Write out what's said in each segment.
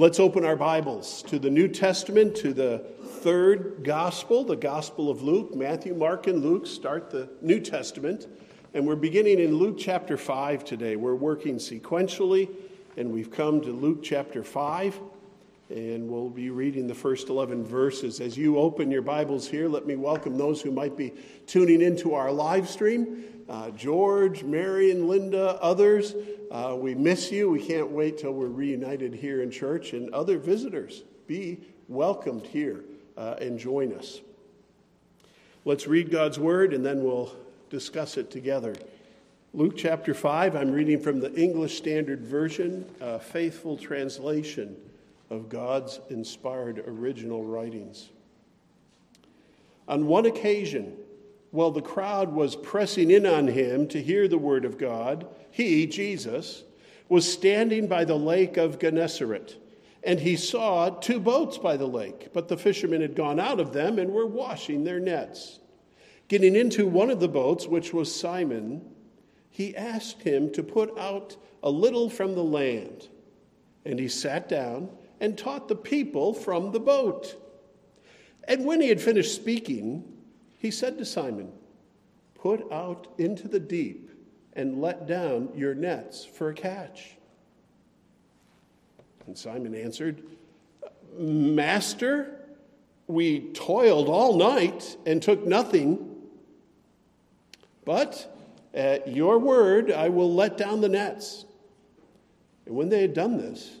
Let's open our Bibles to the New Testament, to the third gospel, the Gospel of Luke. Matthew, Mark, and Luke start the New Testament. And we're beginning in Luke chapter 5 today. We're working sequentially, and we've come to Luke chapter 5, and we'll be reading the first 11 verses. As you open your Bibles here, let me welcome those who might be tuning into our live stream. Uh, George, Mary, and Linda, others. Uh, we miss you. We can't wait till we're reunited here in church. And other visitors, be welcomed here uh, and join us. Let's read God's word and then we'll discuss it together. Luke chapter 5, I'm reading from the English Standard Version, a faithful translation of God's inspired original writings. On one occasion, while the crowd was pressing in on him to hear the word of God, he, Jesus, was standing by the lake of Gennesaret, and he saw two boats by the lake, but the fishermen had gone out of them and were washing their nets. Getting into one of the boats, which was Simon, he asked him to put out a little from the land. And he sat down and taught the people from the boat. And when he had finished speaking, he said to Simon, Put out into the deep and let down your nets for a catch. And Simon answered, Master, we toiled all night and took nothing. But at your word, I will let down the nets. And when they had done this,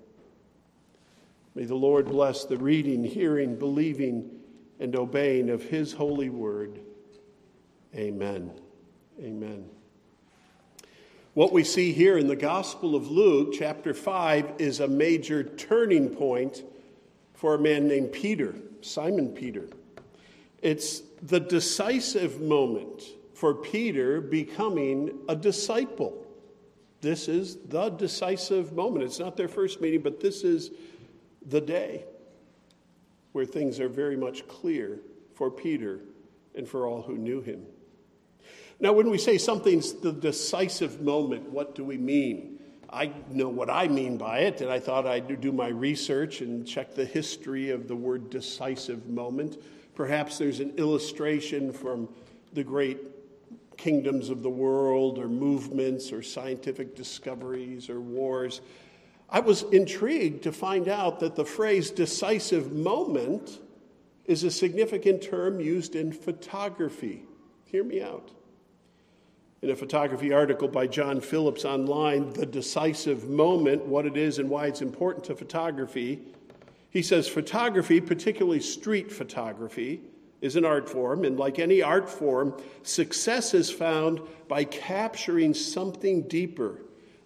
May the Lord bless the reading, hearing, believing, and obeying of His holy word. Amen. Amen. What we see here in the Gospel of Luke, chapter 5, is a major turning point for a man named Peter, Simon Peter. It's the decisive moment for Peter becoming a disciple. This is the decisive moment. It's not their first meeting, but this is the day where things are very much clear for Peter and for all who knew him. Now, when we say something's the decisive moment, what do we mean? I know what I mean by it, and I thought I'd do my research and check the history of the word decisive moment. Perhaps there's an illustration from the great kingdoms of the world, or movements, or scientific discoveries, or wars. I was intrigued to find out that the phrase decisive moment is a significant term used in photography. Hear me out. In a photography article by John Phillips online, The Decisive Moment What It Is and Why It's Important to Photography, he says photography, particularly street photography, is an art form, and like any art form, success is found by capturing something deeper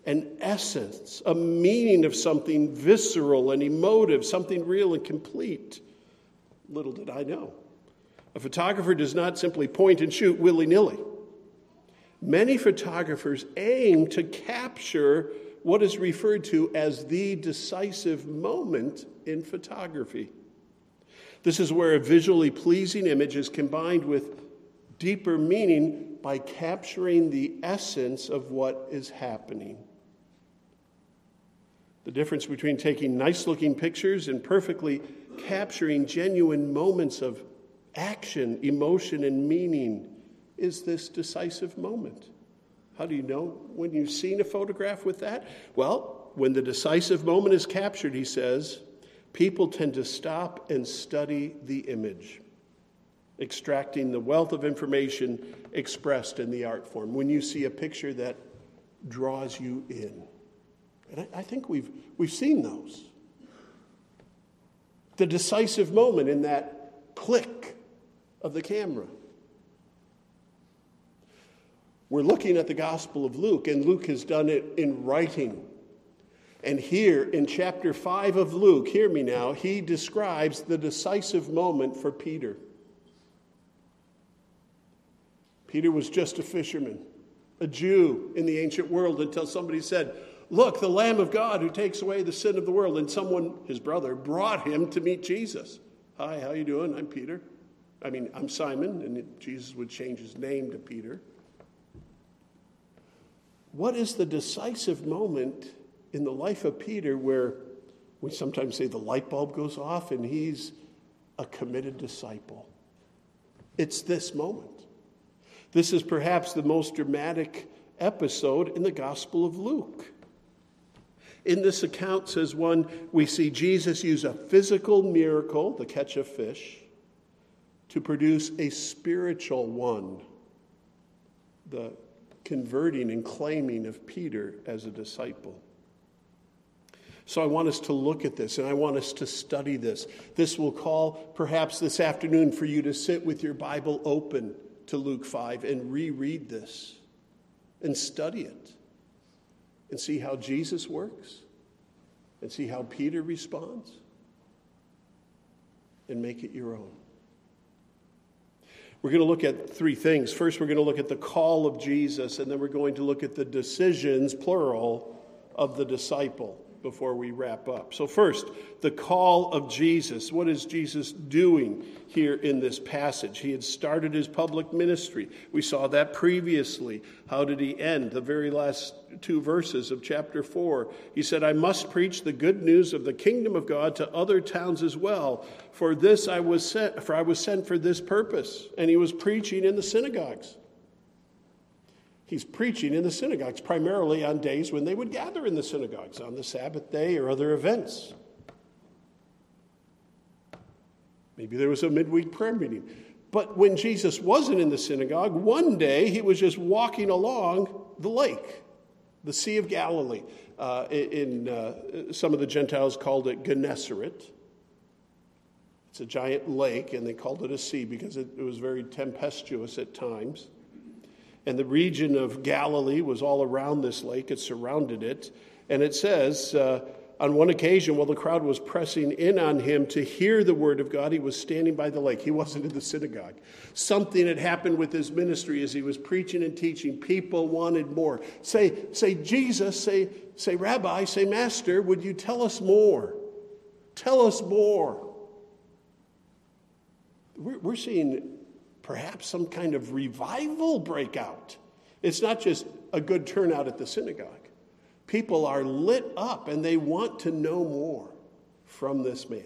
an essence, a meaning of something visceral and emotive, something real and complete. Little did I know. A photographer does not simply point and shoot willy nilly. Many photographers aim to capture what is referred to as the decisive moment in photography. This is where a visually pleasing image is combined with deeper meaning by capturing the essence of what is happening. The difference between taking nice looking pictures and perfectly capturing genuine moments of action, emotion, and meaning is this decisive moment. How do you know when you've seen a photograph with that? Well, when the decisive moment is captured, he says, people tend to stop and study the image, extracting the wealth of information expressed in the art form. When you see a picture that draws you in. And I, I think we've, we've seen those. The decisive moment in that click of the camera. We're looking at the Gospel of Luke, and Luke has done it in writing. And here in chapter 5 of Luke, hear me now, he describes the decisive moment for Peter. Peter was just a fisherman, a Jew in the ancient world, until somebody said, Look, the Lamb of God who takes away the sin of the world. And someone, his brother, brought him to meet Jesus. Hi, how you doing? I'm Peter. I mean, I'm Simon, and Jesus would change his name to Peter. What is the decisive moment in the life of Peter where we sometimes say the light bulb goes off and he's a committed disciple? It's this moment. This is perhaps the most dramatic episode in the Gospel of Luke. In this account, says one, we see Jesus use a physical miracle, the catch of fish, to produce a spiritual one, the converting and claiming of Peter as a disciple. So I want us to look at this and I want us to study this. This will call perhaps this afternoon for you to sit with your Bible open to Luke 5 and reread this and study it and see how Jesus works and see how Peter responds and make it your own. We're going to look at three things. First, we're going to look at the call of Jesus, and then we're going to look at the decisions, plural, of the disciple before we wrap up. So, first, the call of Jesus. What is Jesus doing here in this passage? He had started his public ministry. We saw that previously. How did he end? The very last two verses of chapter 4. He said, I must preach the good news of the kingdom of God to other towns as well. For this I was sent, for I was sent for this purpose. And he was preaching in the synagogues. He's preaching in the synagogues, primarily on days when they would gather in the synagogues, on the Sabbath day or other events. Maybe there was a midweek prayer meeting. But when Jesus wasn't in the synagogue, one day he was just walking along the lake, the Sea of Galilee. Uh, in uh, some of the Gentiles called it Gennesaret. It's a giant lake, and they called it a sea because it, it was very tempestuous at times. And the region of Galilee was all around this lake, it surrounded it. And it says, uh, on one occasion, while the crowd was pressing in on him to hear the word of God, he was standing by the lake. He wasn't in the synagogue. Something had happened with his ministry as he was preaching and teaching. People wanted more. Say, say Jesus, say, say, Rabbi, say, Master, would you tell us more? Tell us more. We're, we're seeing perhaps some kind of revival break out. It's not just a good turnout at the synagogue. People are lit up and they want to know more from this man.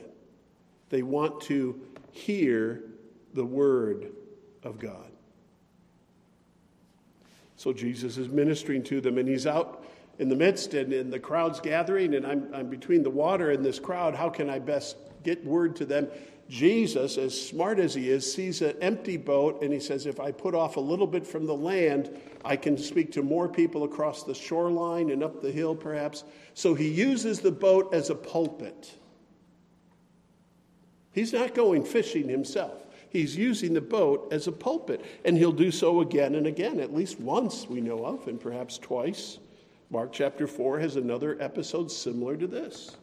They want to hear the word of God. So Jesus is ministering to them and he's out in the midst and, and the crowd's gathering and I'm, I'm between the water and this crowd. How can I best get word to them? Jesus, as smart as he is, sees an empty boat and he says, If I put off a little bit from the land, I can speak to more people across the shoreline and up the hill, perhaps. So he uses the boat as a pulpit. He's not going fishing himself. He's using the boat as a pulpit, and he'll do so again and again, at least once we know of, and perhaps twice. Mark chapter 4 has another episode similar to this.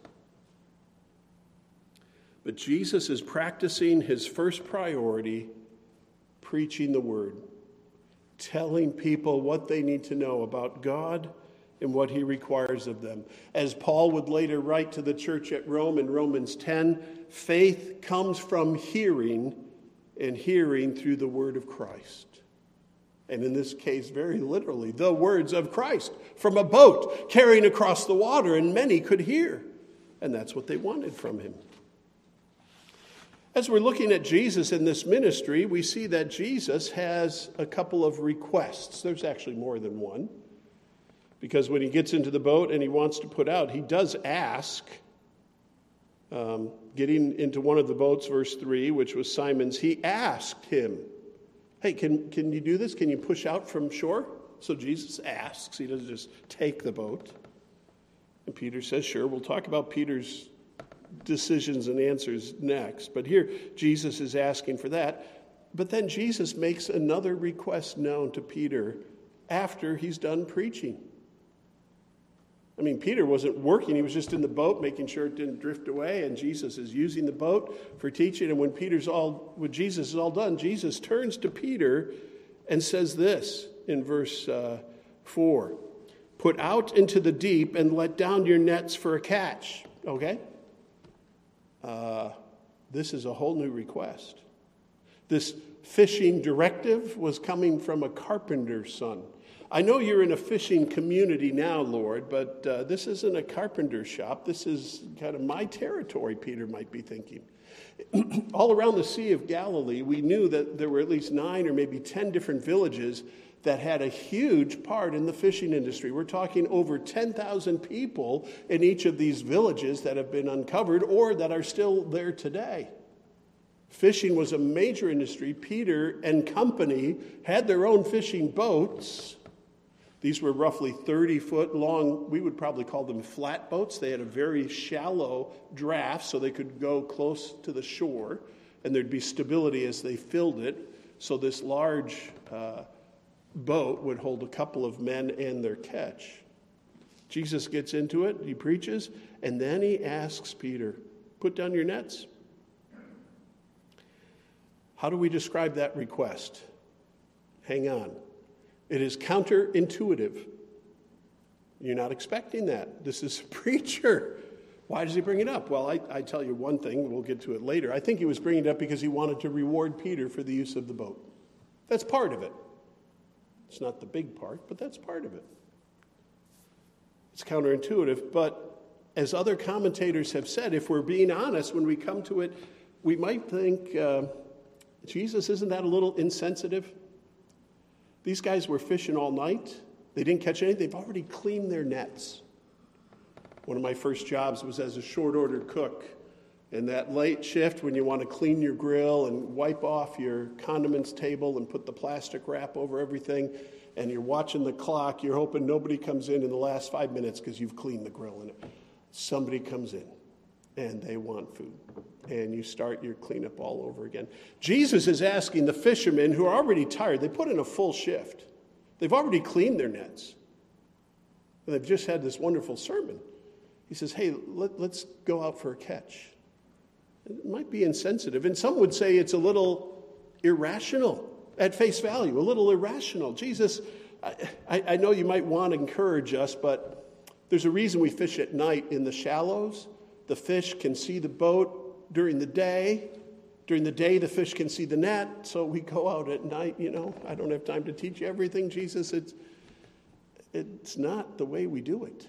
But Jesus is practicing his first priority preaching the word, telling people what they need to know about God and what he requires of them. As Paul would later write to the church at Rome in Romans 10, faith comes from hearing, and hearing through the word of Christ. And in this case, very literally, the words of Christ from a boat carrying across the water, and many could hear. And that's what they wanted from him. As we're looking at Jesus in this ministry, we see that Jesus has a couple of requests. There's actually more than one. Because when he gets into the boat and he wants to put out, he does ask um, getting into one of the boats, verse 3, which was Simon's, he asked him, Hey, can, can you do this? Can you push out from shore? So Jesus asks. He doesn't just take the boat. And Peter says, Sure. We'll talk about Peter's decisions and answers next. But here, Jesus is asking for that. But then Jesus makes another request known to Peter after he's done preaching. I mean, Peter wasn't working, he was just in the boat making sure it didn't drift away, and Jesus is using the boat for teaching. And when Peter's all when Jesus is all done, Jesus turns to Peter and says this in verse uh, 4 Put out into the deep and let down your nets for a catch. Okay? Uh, this is a whole new request. This fishing directive was coming from a carpenter's son. I know you're in a fishing community now, Lord, but uh, this isn't a carpenter shop. This is kind of my territory, Peter might be thinking. All around the Sea of Galilee, we knew that there were at least nine or maybe ten different villages that had a huge part in the fishing industry. We're talking over 10,000 people in each of these villages that have been uncovered or that are still there today. Fishing was a major industry. Peter and company had their own fishing boats. These were roughly 30 foot long, we would probably call them flat boats. They had a very shallow draft so they could go close to the shore and there'd be stability as they filled it. So this large uh, boat would hold a couple of men and their catch. Jesus gets into it, he preaches, and then he asks Peter, Put down your nets. How do we describe that request? Hang on. It is counterintuitive. You're not expecting that. This is a preacher. Why does he bring it up? Well, I, I, tell you one thing, we'll get to it later. I think he was bringing it up because he wanted to reward Peter for the use of the boat. That's part of it. It's not the big part, but that's part of it. It's counterintuitive, but as other commentators have said, if we're being honest, when we come to it, we might think, uh, Jesus, isn't that a little insensitive? These guys were fishing all night. They didn't catch anything. They've already cleaned their nets. One of my first jobs was as a short order cook. And that late shift when you want to clean your grill and wipe off your condiments table and put the plastic wrap over everything, and you're watching the clock, you're hoping nobody comes in in the last five minutes because you've cleaned the grill. And somebody comes in and they want food. And you start your cleanup all over again. Jesus is asking the fishermen who are already tired, they put in a full shift. They've already cleaned their nets. And they've just had this wonderful sermon. He says, Hey, let, us go out for a catch. It might be insensitive. And some would say it's a little irrational at face value, a little irrational. Jesus, I, I know you might want to encourage us, but there's a reason we fish at night in the shallows. The fish can see the boat during the day. During the day, the fish can see the net, so we go out at night. You know, I don't have time to teach you everything, Jesus. It's, it's not the way we do it.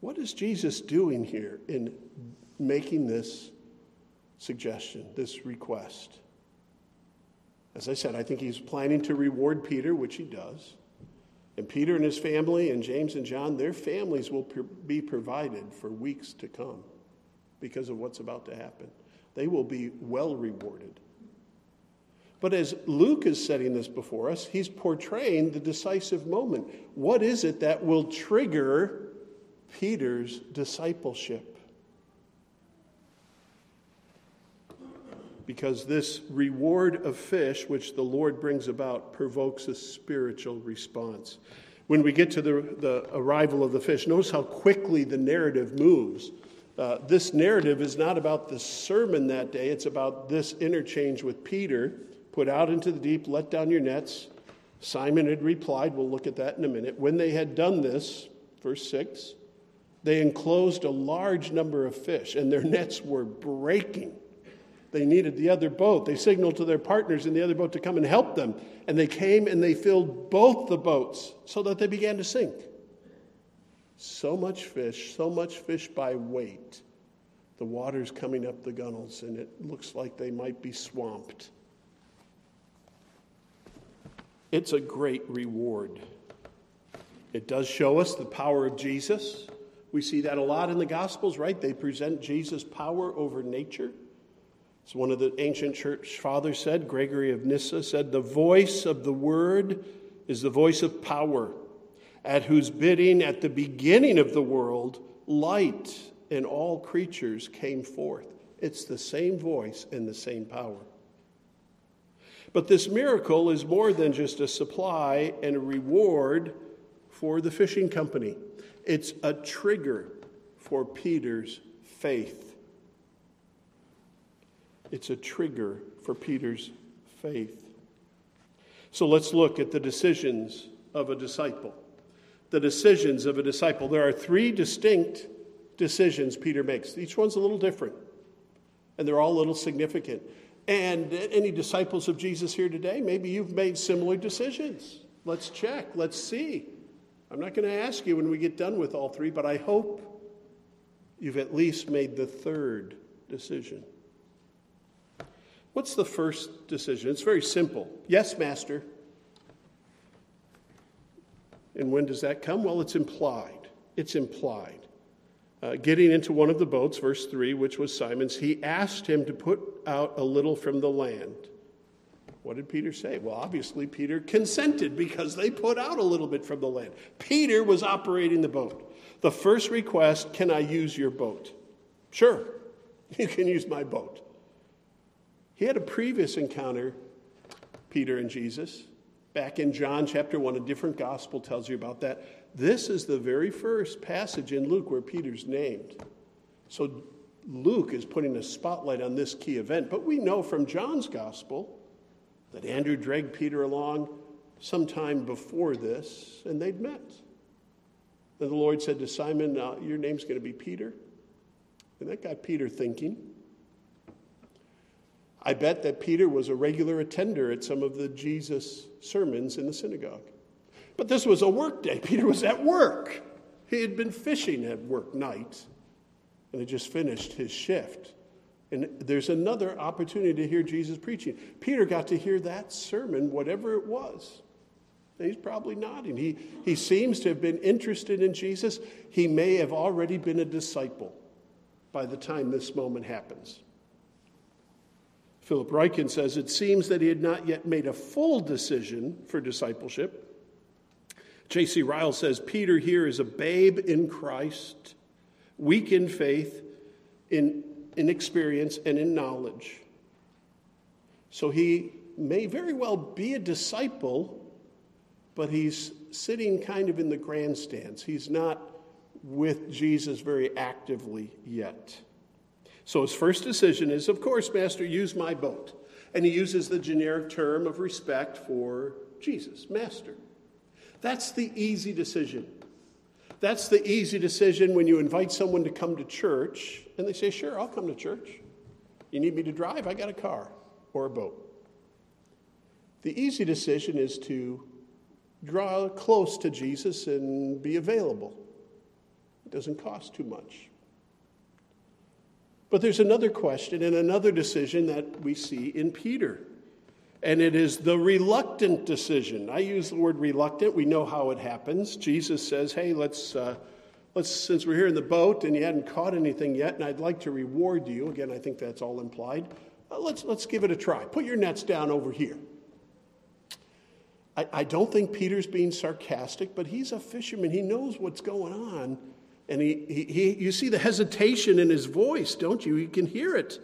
What is Jesus doing here in making this suggestion, this request? As I said, I think he's planning to reward Peter, which he does. And Peter and his family, and James and John, their families will be provided for weeks to come because of what's about to happen. They will be well rewarded. But as Luke is setting this before us, he's portraying the decisive moment. What is it that will trigger Peter's discipleship. Because this reward of fish, which the Lord brings about, provokes a spiritual response. When we get to the, the arrival of the fish, notice how quickly the narrative moves. Uh, this narrative is not about the sermon that day, it's about this interchange with Peter. Put out into the deep, let down your nets. Simon had replied, we'll look at that in a minute. When they had done this, verse 6, they enclosed a large number of fish, and their nets were breaking. They needed the other boat. They signaled to their partners in the other boat to come and help them. And they came and they filled both the boats so that they began to sink. So much fish, so much fish by weight. The water's coming up the gunnels, and it looks like they might be swamped. It's a great reward. It does show us the power of Jesus We see that a lot in the Gospels, right? They present Jesus' power over nature. As one of the ancient church fathers said, Gregory of Nyssa said, The voice of the Word is the voice of power, at whose bidding at the beginning of the world, light and all creatures came forth. It's the same voice and the same power. But this miracle is more than just a supply and a reward for the fishing company, it's a trigger for Peter's faith. It's a trigger for Peter's faith. So let's look at the decisions of a disciple. The decisions of a disciple. There are three distinct decisions Peter makes. Each one's a little different, and they're all a little significant. And any disciples of Jesus here today, maybe you've made similar decisions. Let's check, let's see. I'm not going to ask you when we get done with all three, but I hope you've at least made the third decision. What's the first decision? It's very simple. Yes, Master. And when does that come? Well, it's implied. It's implied. Uh, getting into one of the boats, verse 3, which was Simon's, he asked him to put out a little from the land. What did Peter say? Well, obviously, Peter consented because they put out a little bit from the land. Peter was operating the boat. The first request can I use your boat? Sure, you can use my boat. He had a previous encounter, Peter and Jesus. Back in John chapter 1, a different gospel tells you about that. This is the very first passage in Luke where Peter's named. So Luke is putting a spotlight on this key event. But we know from John's gospel that Andrew dragged Peter along sometime before this, and they'd met. And the Lord said to Simon, uh, Your name's going to be Peter. And that got Peter thinking. I bet that Peter was a regular attender at some of the Jesus sermons in the synagogue. But this was a work day. Peter was at work. He had been fishing at work night and had just finished his shift. And there's another opportunity to hear Jesus preaching. Peter got to hear that sermon, whatever it was. And he's probably nodding. He, he seems to have been interested in Jesus. He may have already been a disciple by the time this moment happens. Philip Ryken says it seems that he had not yet made a full decision for discipleship. J.C. Ryle says Peter here is a babe in Christ, weak in faith, in, in experience, and in knowledge. So he may very well be a disciple, but he's sitting kind of in the grandstands. He's not with Jesus very actively yet. So his first decision is, of course, Master, use my boat. And he uses the generic term of respect for Jesus, Master. That's the easy decision. That's the easy decision when you invite someone to come to church and they say, Sure, I'll come to church. You need me to drive? I got a car or a boat. The easy decision is to draw close to Jesus and be available. It doesn't cost too much. But there's another question and another decision that we see in Peter and it is the reluctant decision. I use the word reluctant. We know how it happens. Jesus says, "Hey, let's uh, let's since we're here in the boat and you hadn't caught anything yet, and I'd like to reward you." Again, I think that's all implied. Uh, let's let's give it a try. Put your nets down over here. I, I don't think Peter's being sarcastic, but he's a fisherman. He knows what's going on, and he, he, he you see the hesitation in his voice, don't you? You can hear it.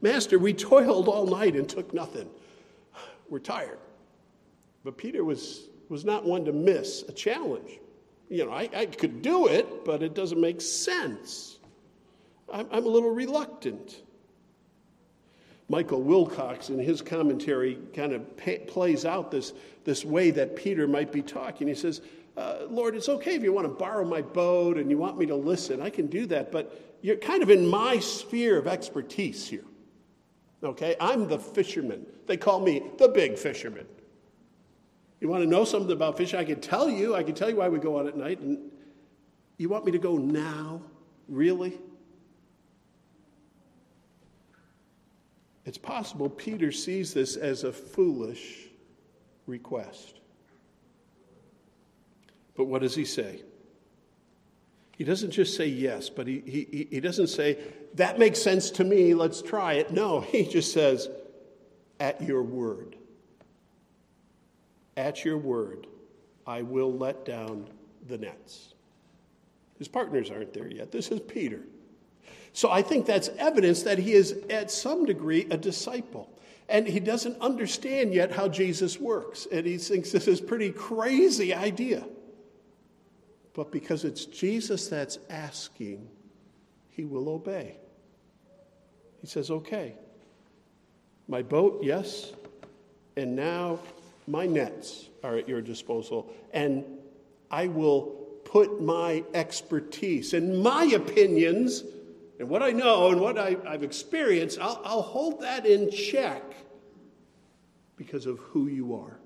Master, we toiled all night and took nothing we're tired. But Peter was, was not one to miss a challenge. You know, I, I could do it, but it doesn't make sense. I'm, I'm a little reluctant. Michael Wilcock, in his commentary, kind of plays out this, this way that Peter might be talking. He says, uh, Lord, it's okay if you want to borrow my boat and you want me to listen. I can do that, but you're kind of in my sphere of expertise here. Okay, I'm the fisherman. They call me the big fisherman. You want to know something about fishing? I can tell you. I can tell you why we go out at night. And you want me to go now? Really? It's possible Peter sees this as a foolish request. But what does he say? He doesn't just say yes, but he, he, he doesn't say, that makes sense to me, let's try it. No, he just says, at your word. At your word, I will let down the nets. His partners aren't there yet. This is Peter. So I think that's evidence that he is, at some degree, a disciple. And he doesn't understand yet how Jesus works. And he thinks this is a pretty crazy idea. But because it's Jesus that's asking, he will obey. He says, Okay, my boat, yes, and now my nets are at your disposal, and I will put my expertise and my opinions and what I know and what I, have experienced, I'll, I'll hold that in check because of who you are.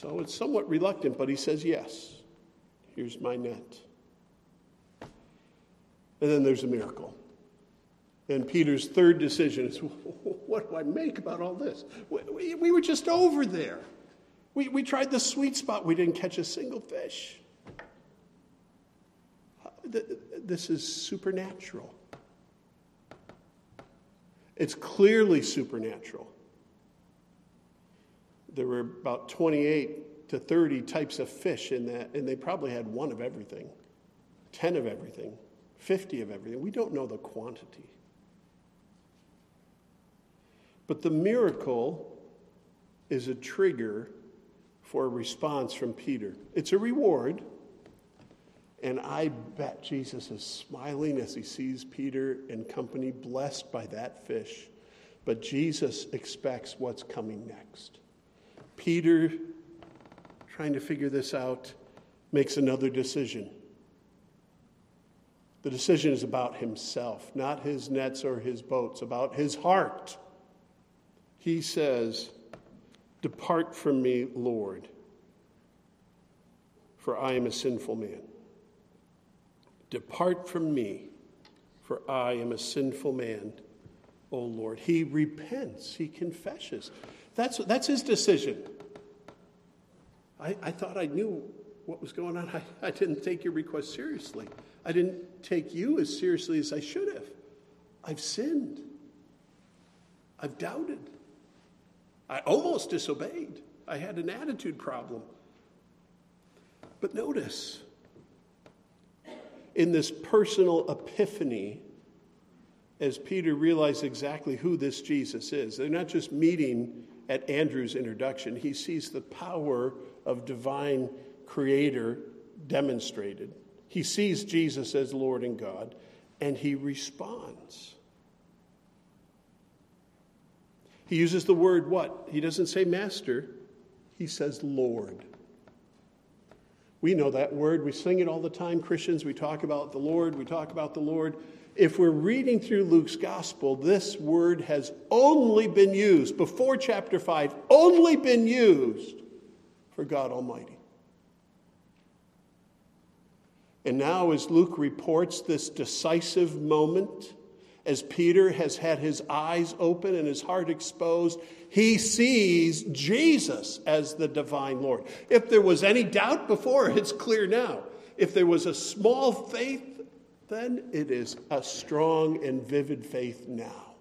So it's somewhat reluctant, but he says, Yes, here's my net. And then there's a miracle. And Peter's third decision is what do I make about all this? We, we were just over there. We, we tried the sweet spot, we didn't catch a single fish. This is supernatural. It's clearly supernatural. There were about 28 to 30 types of fish in that, and they probably had one of everything, 10 of everything, 50 of everything. We don't know the quantity. But the miracle is a trigger for a response from Peter. It's a reward. And I bet Jesus is smiling as he sees Peter and company blessed by that fish. But Jesus expects what's coming next. Peter, trying to figure this out, makes another decision. The decision is about himself, not his nets or his boats, about his heart. He says, Depart from me, Lord, for I am a sinful man. Depart from me, for I am a sinful man, O Lord. He repents, he confesses. That's, that's his decision. I, I thought I knew what was going on. I, I didn't take your request seriously. I didn't take you as seriously as I should have. I've sinned. I've doubted. I almost disobeyed. I had an attitude problem. But notice, in this personal epiphany as Peter realized exactly who this Jesus is. They're not just meeting at Andrew's introduction, he sees the power of divine creator demonstrated. He sees Jesus as Lord and God, and he responds. He uses the word what? He doesn't say master, he says Lord. We know that word. We sing it all the time, Christians. We talk about the Lord. We talk about the Lord. If we're reading through Luke's gospel, this word has only been used, before chapter 5, only been used for God Almighty. And now, as Luke reports this decisive moment, as Peter has had his eyes open and his heart exposed, he sees Jesus as the divine Lord. If there was any doubt before, it's clear now. If there was a small faith, then it is a strong and vivid faith now.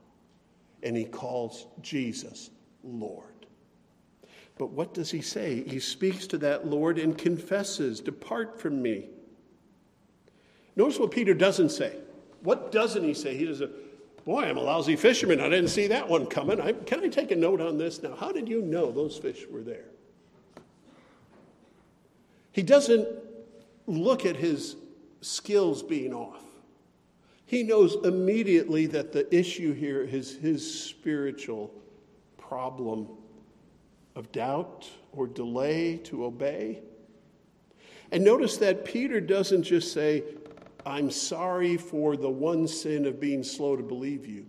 And he calls Jesus Lord. But what does he say? He speaks to that Lord and confesses, Depart from me. Notice what Peter doesn't say. What doesn't he say? He doesn't, boy, I'm a lousy fisherman. I didn't see that one coming. I, can I take a note on this now? How did you know those fish were there? He doesn't look at his skills being off. He knows immediately that the issue here is his spiritual problem of doubt or delay to obey. And notice that Peter doesn't just say, I'm sorry for the one sin of being slow to believe you.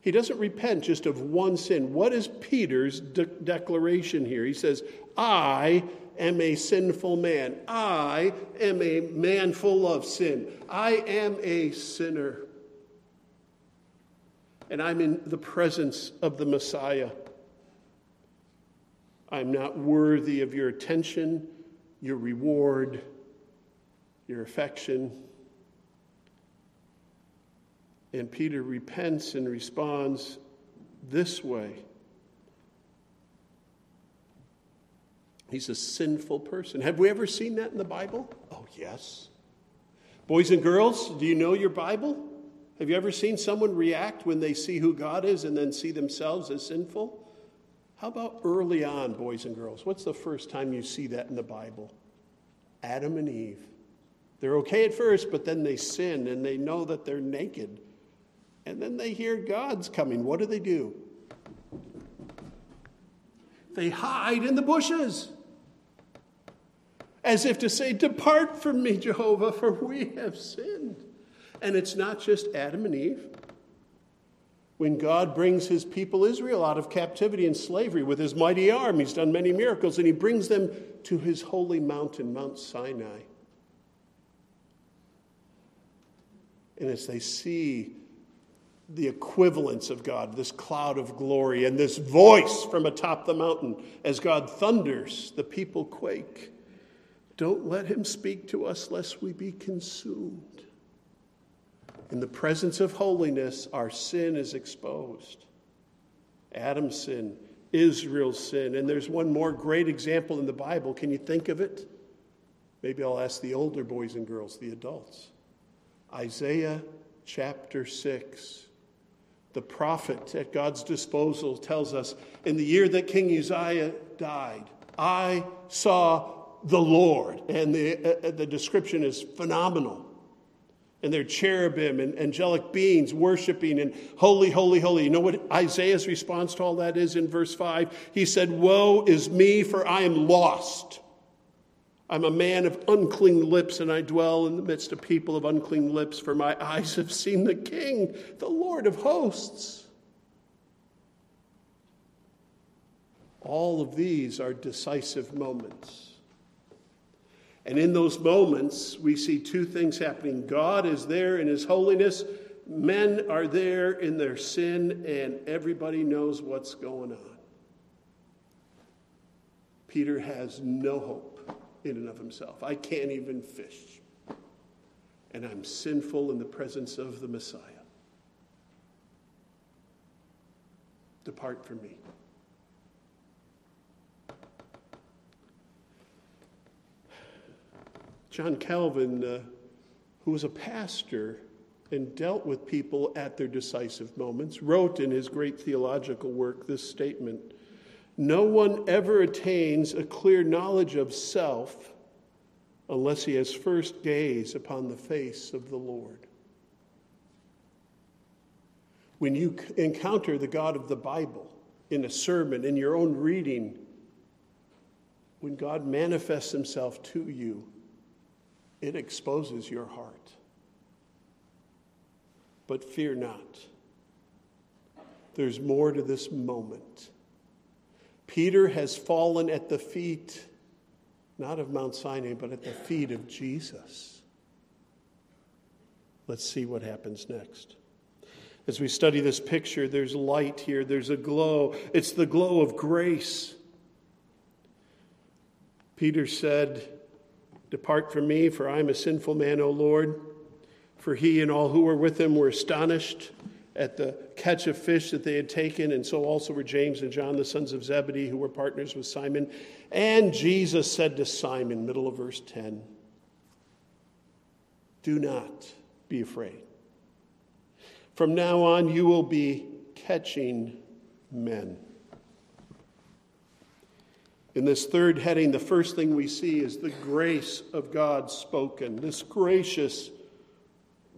He doesn't repent just of one sin. What is Peter's de- declaration here? He says, I am a sinful man. I am a man full of sin. I am a sinner. And I'm in the presence of the Messiah. I'm not worthy of your attention your reward, your affection. And Peter repents and responds this way He's a sinful person. Have we ever seen that in the Bible? Oh, yes. Boys and girls, do you know your Bible? Have you ever seen someone react when they see who God is and then see themselves as sinful? How about early on, boys and girls? What's the first time you see that in the Bible? Adam and Eve. They're okay at first, but then they sin and they know that they're naked. And then they hear God's coming. What do they do? They hide in the bushes as if to say, Depart from me, Jehovah, for we have sinned. And it's not just Adam and Eve. When God brings his people Israel out of captivity and slavery with his mighty arm, he's done many miracles, and he brings them to his holy mountain, Mount Sinai. And as they see the equivalence of God, this cloud of glory, and this voice from atop the mountain, as God thunders, the people quake. Don't let him speak to us lest we be consumed. In the presence of holiness, our sin is exposed. Adam's sin, Israel's sin. And there's one more great example in the Bible. Can you think of it? Maybe I'll ask the older boys and girls, the adults. Isaiah chapter 6. The prophet at God's disposal tells us in the year that King Uzziah died, I saw the Lord. And the, uh, uh, the description is phenomenal. And they're cherubim and angelic beings worshiping and holy, holy, holy. You know what Isaiah's response to all that is in verse 5? He said, Woe is me, for I am lost. I'm a man of unclean lips, and I dwell in the midst of people of unclean lips, for my eyes have seen the King, the Lord of hosts. All of these are decisive moments. And in those moments, we see two things happening God is there in his holiness, men are there in their sin, and everybody knows what's going on. Peter has no hope in and of himself. I can't even fish. And I'm sinful in the presence of the Messiah. Depart from me. John Calvin, uh, who was a pastor and dealt with people at their decisive moments, wrote in his great theological work this statement No one ever attains a clear knowledge of self unless he has first gazed upon the face of the Lord. When you encounter the God of the Bible in a sermon, in your own reading, when God manifests himself to you, it exposes your heart. But fear not. There's more to this moment. Peter has fallen at the feet, not of Mount Sinai, but at the feet of Jesus. Let's see what happens next. As we study this picture, there's light here, there's a glow. It's the glow of grace. Peter said, Depart from me, for I am a sinful man, O Lord. For he and all who were with him were astonished at the catch of fish that they had taken, and so also were James and John, the sons of Zebedee, who were partners with Simon. And Jesus said to Simon, middle of verse 10, Do not be afraid. From now on, you will be catching men. In this third heading, the first thing we see is the grace of God spoken, this gracious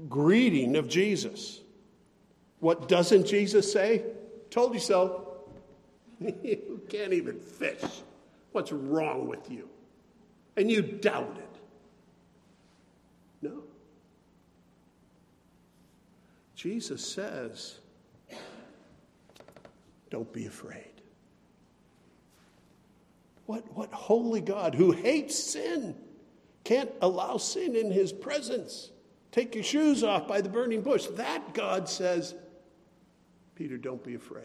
greeting of Jesus. What doesn't Jesus say? Told you so. you can't even fish. What's wrong with you? And you doubted. No. Jesus says, don't be afraid. What, what holy God who hates sin can't allow sin in his presence? Take your shoes off by the burning bush. That God says, Peter, don't be afraid.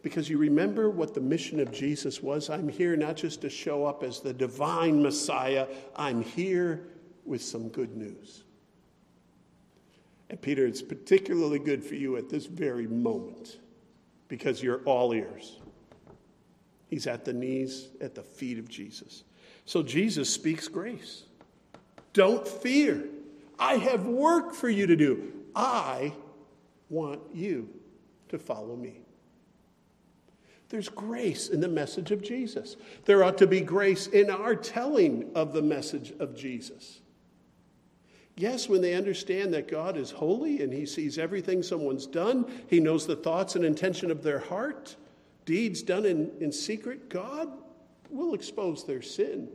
Because you remember what the mission of Jesus was? I'm here not just to show up as the divine Messiah, I'm here with some good news. And Peter, it's particularly good for you at this very moment because you're all ears. He's at the knees, at the feet of Jesus. So Jesus speaks grace. Don't fear. I have work for you to do. I want you to follow me. There's grace in the message of Jesus. There ought to be grace in our telling of the message of Jesus. Yes, when they understand that God is holy and He sees everything someone's done, He knows the thoughts and intention of their heart, deeds done in, in secret, God will expose their sin.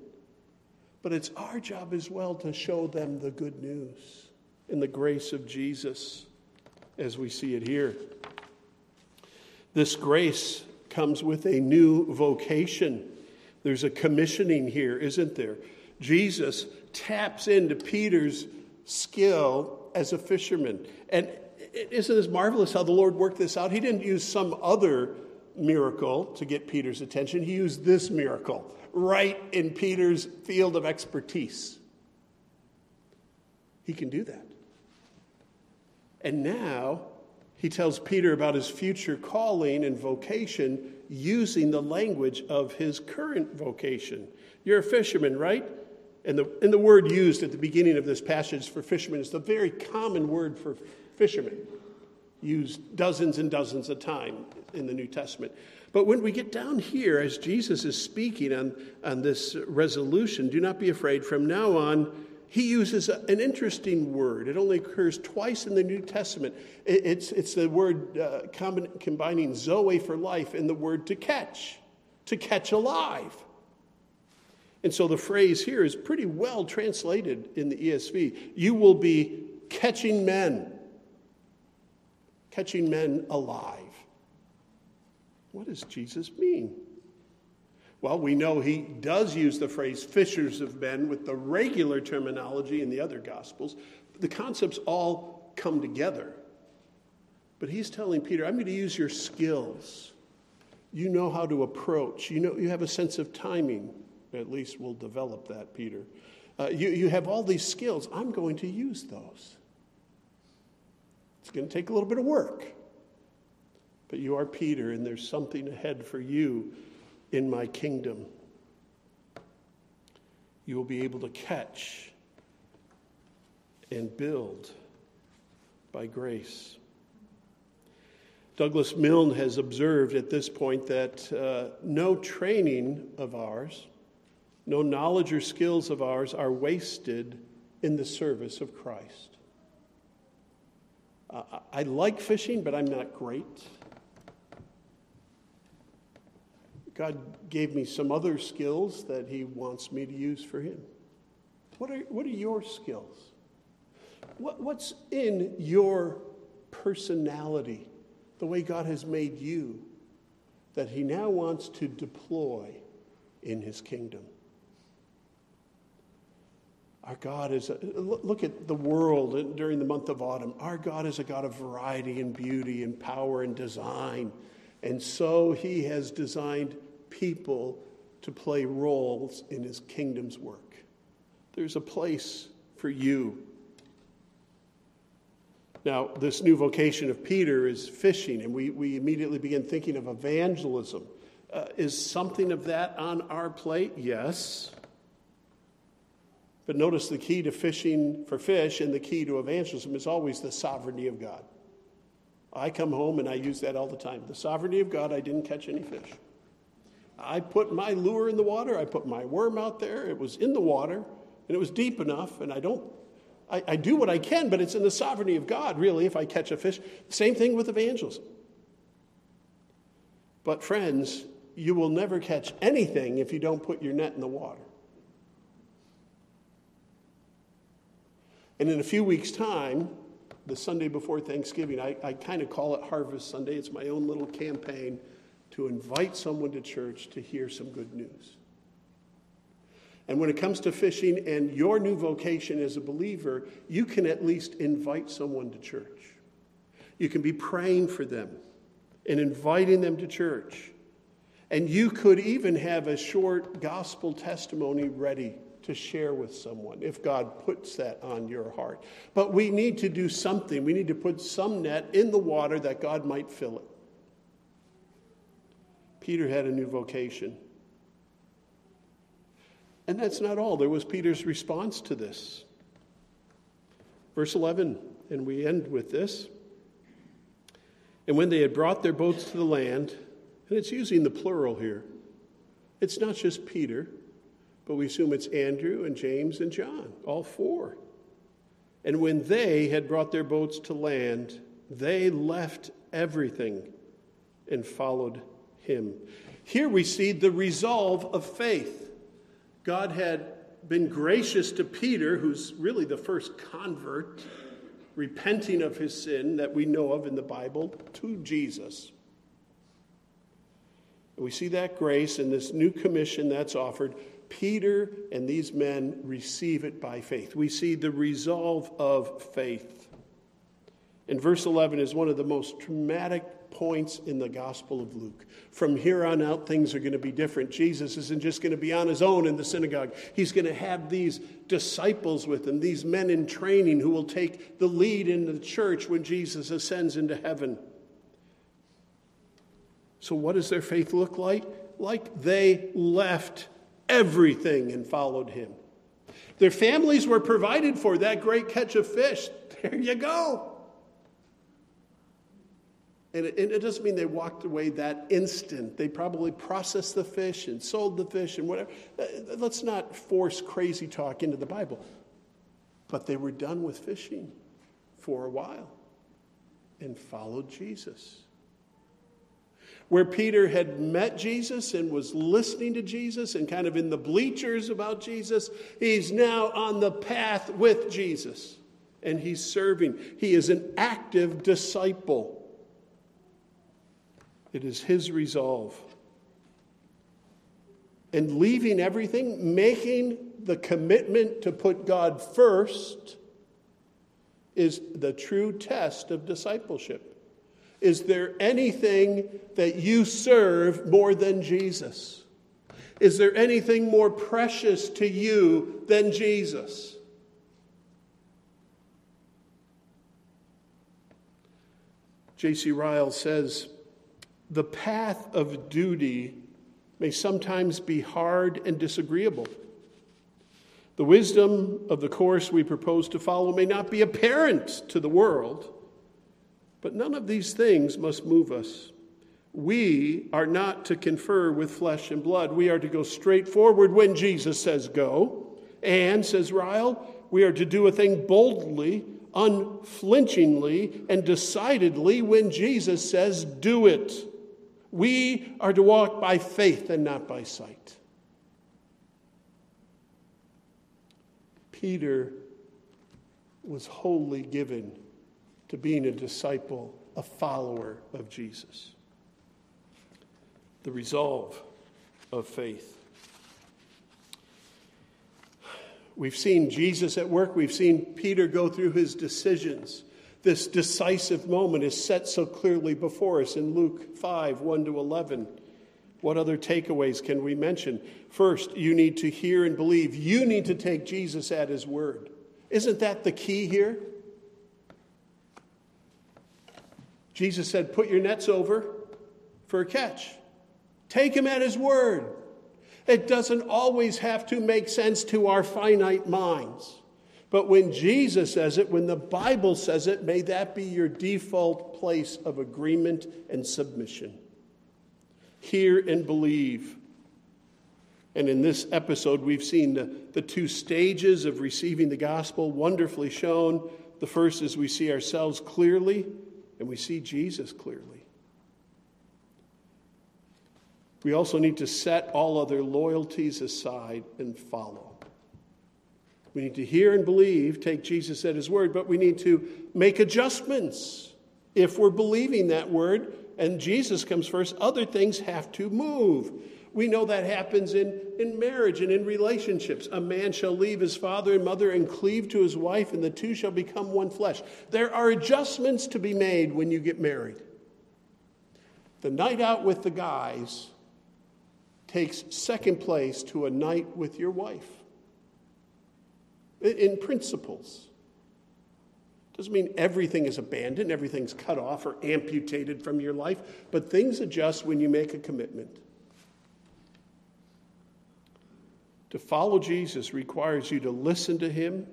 But it's our job as well to show them the good news in the grace of Jesus as we see it here. This grace comes with a new vocation. There's a commissioning here, isn't there? Jesus taps into Peter's skill as a fisherman. And isn't this marvelous how the Lord worked this out? He didn't use some other miracle to get Peter's attention, he used this miracle right in Peter's field of expertise. He can do that. And now he tells Peter about his future calling and vocation using the language of his current vocation. You're a fisherman, right? And the, and the word used at the beginning of this passage for fishermen is the very common word for fishermen, used dozens and dozens of times in the New Testament. But when we get down here, as Jesus is speaking on, on this resolution, do not be afraid. From now on, he uses an interesting word. It only occurs twice in the New Testament. It, it's, it's the word uh, combining Zoe for life and the word to catch, to catch alive. And so the phrase here is pretty well translated in the ESV. You will be catching men, catching men alive. What does Jesus mean? Well, we know he does use the phrase fishers of men with the regular terminology in the other Gospels. The concepts all come together. But he's telling Peter, I'm going to use your skills. You know how to approach, you, know, you have a sense of timing. At least we'll develop that, Peter. Uh, you, you have all these skills. I'm going to use those. It's going to take a little bit of work. But you are Peter, and there's something ahead for you in my kingdom. You will be able to catch and build by grace. Douglas Milne has observed at this point that uh, no training of ours no knowledge or skills of ours are wasted in the service of Christ. Uh, I like fishing, but I'm not great. God gave me some other skills that He wants me to use for Him. What are, what are your skills? What, what's in your personality, the way God has made you, that He now wants to deploy in His kingdom? Our God is, a, look at the world during the month of autumn. Our God is a God of variety and beauty and power and design. And so he has designed people to play roles in his kingdom's work. There's a place for you. Now, this new vocation of Peter is fishing, and we, we immediately begin thinking of evangelism. Uh, is something of that on our plate? Yes. But notice the key to fishing for fish and the key to evangelism is always the sovereignty of God. I come home and I use that all the time. The sovereignty of God, I didn't catch any fish. I put my lure in the water, I put my worm out there, it was in the water, and it was deep enough, and I don't, I, I do what I can, but it's in the sovereignty of God, really, if I catch a fish. Same thing with evangelism. But, friends, you will never catch anything if you don't put your net in the water. And in a few weeks' time, the Sunday before Thanksgiving, I, I kind of call it Harvest Sunday. It's my own little campaign to invite someone to church to hear some good news. And when it comes to fishing and your new vocation as a believer, you can at least invite someone to church. You can be praying for them. and inviting them to church. And you could even have a short gospel testimony ready to share with someone if God puts that on your heart. But we need to do something. We need to put some net in the water that God might fill it. Peter had a new vocation. And that's not all. There was Peter's response to this. Verse 11, and we end with this. And when they had brought their boats to the land, and it's using the plural here, it's not just Peter, but we assume it's Andrew and James and John, all four. And when they had brought their boats to land, they left everything and followed him. Here we see the resolve of faith. God had been gracious to Peter, who's really the first convert, repenting of his sin that we know of in the Bible, to Jesus. And we see that grace in this new commission that's offered. Peter and these men receive it by faith. We see the resolve of faith. And verse 11 is one of the most dramatic points in the Gospel of Luke. From here on out, things are going to be different. Jesus isn't just going to be on his own in the synagogue, he's going to have these disciples with him, these men in training who will take the lead in the church when Jesus ascends into heaven. So, what does their faith look like? Like they left everything and followed him. Their families were provided for that great catch of fish. There you go. And it, and it, doesn't mean they walked away that instant. They probably processed the fish and sold the fish and whatever. Uh, let's not force crazy talk into the Bible. But they were done with fishing for a while and followed Jesus. Where Peter had met Jesus and was listening to Jesus and kind of in the bleachers about Jesus, he's now on the path with Jesus and he's serving. He is an active disciple. It is his resolve. And leaving everything, making the commitment to put God first, is the true test of discipleship. Is there anything that you serve more than Jesus? Is there anything more precious to you than Jesus? J.C. Ryle says, the path of duty may sometimes be hard and disagreeable. The wisdom of the course we propose to follow may not be apparent to the world, but none of these things must move us. We are not to confer with flesh and blood. We are to go straight forward when Jesus says go. And, says Ryle, we are to do a thing boldly, unflinchingly, and decidedly when Jesus says do it. We are to walk by faith and not by sight. Peter was wholly given to being a disciple, a follower of Jesus. The resolve of faith. We've seen Jesus at work. We've seen Peter go through his decisions this decisive moment is set so clearly before us in Luke 5 1 to 11. What other takeaways can we mention? First, you need to hear and believe. You need to take Jesus at his word. Isn't that the key here? Jesus said, Put your nets over for a catch. Take him at his word. It doesn't always have to make sense to our finite minds. But when Jesus says it, when the Bible says it, may that be your default place of agreement and submission. Hear and believe. And in this episode, we've seen the, the two stages of receiving the gospel wonderfully shown. The first is we see ourselves clearly, and we see Jesus clearly. We also need to set all other loyalties aside and follow. We need to hear and believe, take Jesus at his word, but we need to make adjustments. If we're believing that word and Jesus comes first, other things have to move. We know that happens in, in marriage and in relationships. A man shall leave his father and mother and cleave to his wife, and the two shall become one flesh. There are adjustments to be made when you get married. the night out with the guys takes second place to a night with your wife in principles. Doesn't mean everything is abandoned, everything's cut off or amputated from your life, but things adjust when you make a commitment. To follow Jesus requires you to listen to him,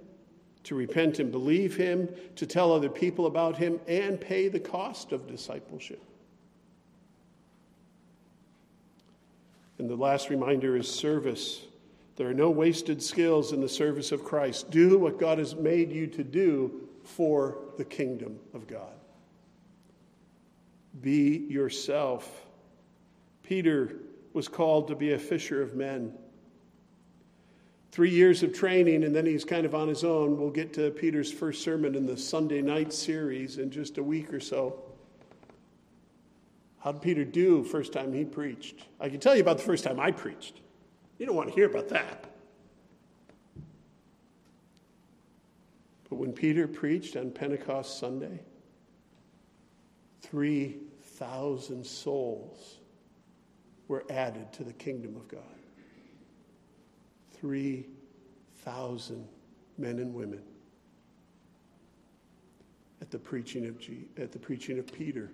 to repent and believe him, to tell other people about him, and pay the cost of discipleship. And the last reminder is service. There are no wasted skills in the service of Christ. Do what God has made you to do for the kingdom of God. Be yourself. Peter was called to be a fisher of men. Three years of training, and then he's kind of on his own. We'll get to Peter's first sermon in the Sunday night series in just a week or so. How did Peter do first time he preached? I can tell you about the first time I preached. You don't want to hear about that. But when Peter preached on Pentecost Sunday, 3,000 souls were added to the kingdom of God. 3,000 men and women at the preaching of, G, at the preaching of Peter.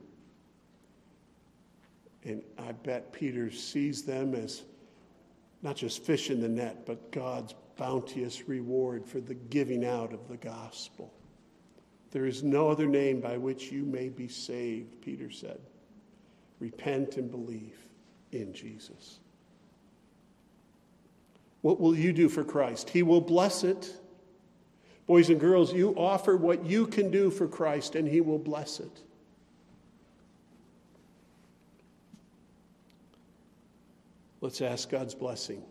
And I bet Peter sees them as not just fish in the net, but God's bounteous reward for the giving out of the gospel. There is no other name by which you may be saved, Peter said. Repent and believe in Jesus. What will you do for Christ? He will bless it. Boys and girls, you offer what you can do for Christ, and He will bless it. Let's ask God's blessing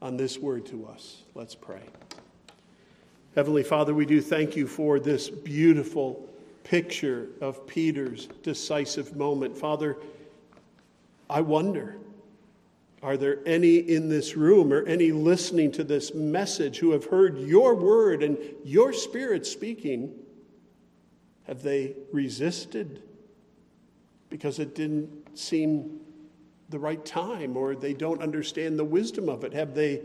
on this word to us. Let's pray. Heavenly Father, we do thank you for this beautiful picture of Peter's decisive moment. Father, I wonder are there any in this room or any listening to this message who have heard your word and your spirit speaking? Have they resisted because it didn't seem the right time or they don't understand the wisdom of it? Have they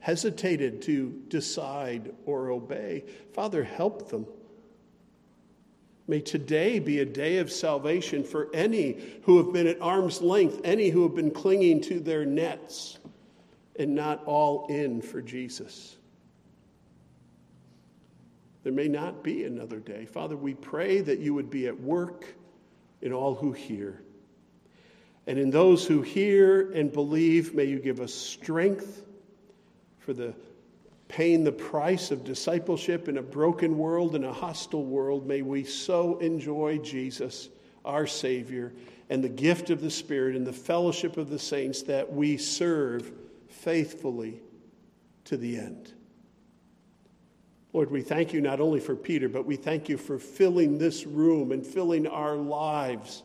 hesitated to decide or obey? Father, help them. May today be a day of salvation for any who have been at arm's length, any who have been clinging to their nets and not all in for Jesus. There may not be another day. Father, we pray that you would be at work in all who hear. And in those who hear and believe, may you give us strength for the paying the price of discipleship in a broken world, in a hostile world. May we so enjoy Jesus, our Savior, and the gift of the Spirit and the fellowship of the saints that we serve faithfully to the end. Lord, we thank you not only for Peter, but we thank you for filling this room and filling our lives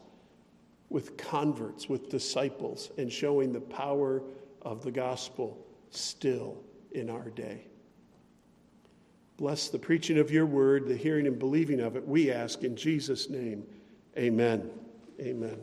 with converts, with disciples, and showing the power of the gospel still in our day. Bless the preaching of your word, the hearing and believing of it. We ask in Jesus' name. Amen. Amen.